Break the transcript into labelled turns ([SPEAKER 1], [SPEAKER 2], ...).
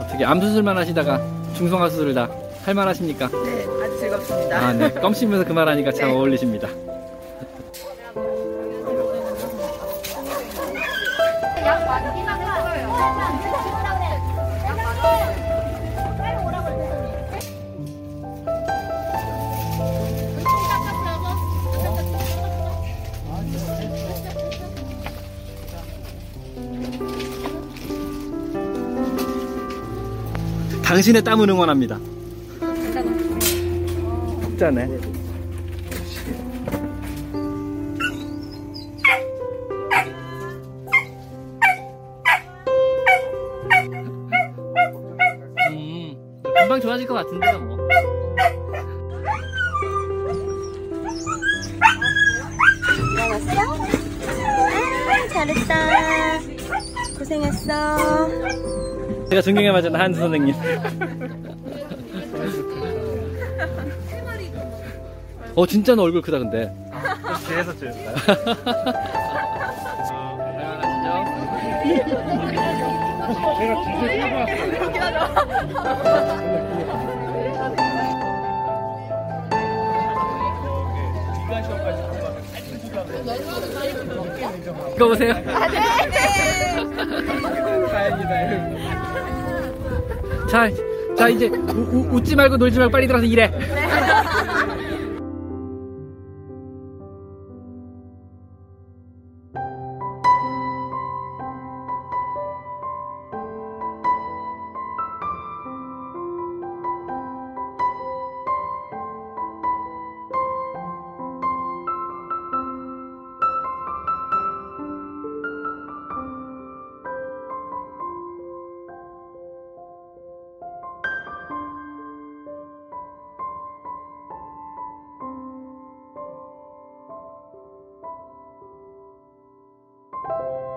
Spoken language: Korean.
[SPEAKER 1] 어떻게 암 수술만 하시다가 중성화 수술을 다 할만 하십니까?
[SPEAKER 2] 네, 아주 즐겁습니다.
[SPEAKER 1] 아, 네. 껌 씹으면서 그 말하니까 잘
[SPEAKER 2] 네.
[SPEAKER 1] 어울리십니다. 당신의 땀을 응원합니다. 진짜네. 금방 좋아질 것 같은데요, 뭐.
[SPEAKER 2] 일어났어? 아, 잘했다. 고생했어.
[SPEAKER 1] 제가 존경해 맞은 한수 선생님. 어, 진짜 너 얼굴 크다, 근데.
[SPEAKER 3] 뒤에서 찍을까요? 제가 뒤에 타고
[SPEAKER 1] 이거 보세요. 자, 자, 이제 우- 우- 웃지 말고 놀지 말고 빨리 들어가서 일해. you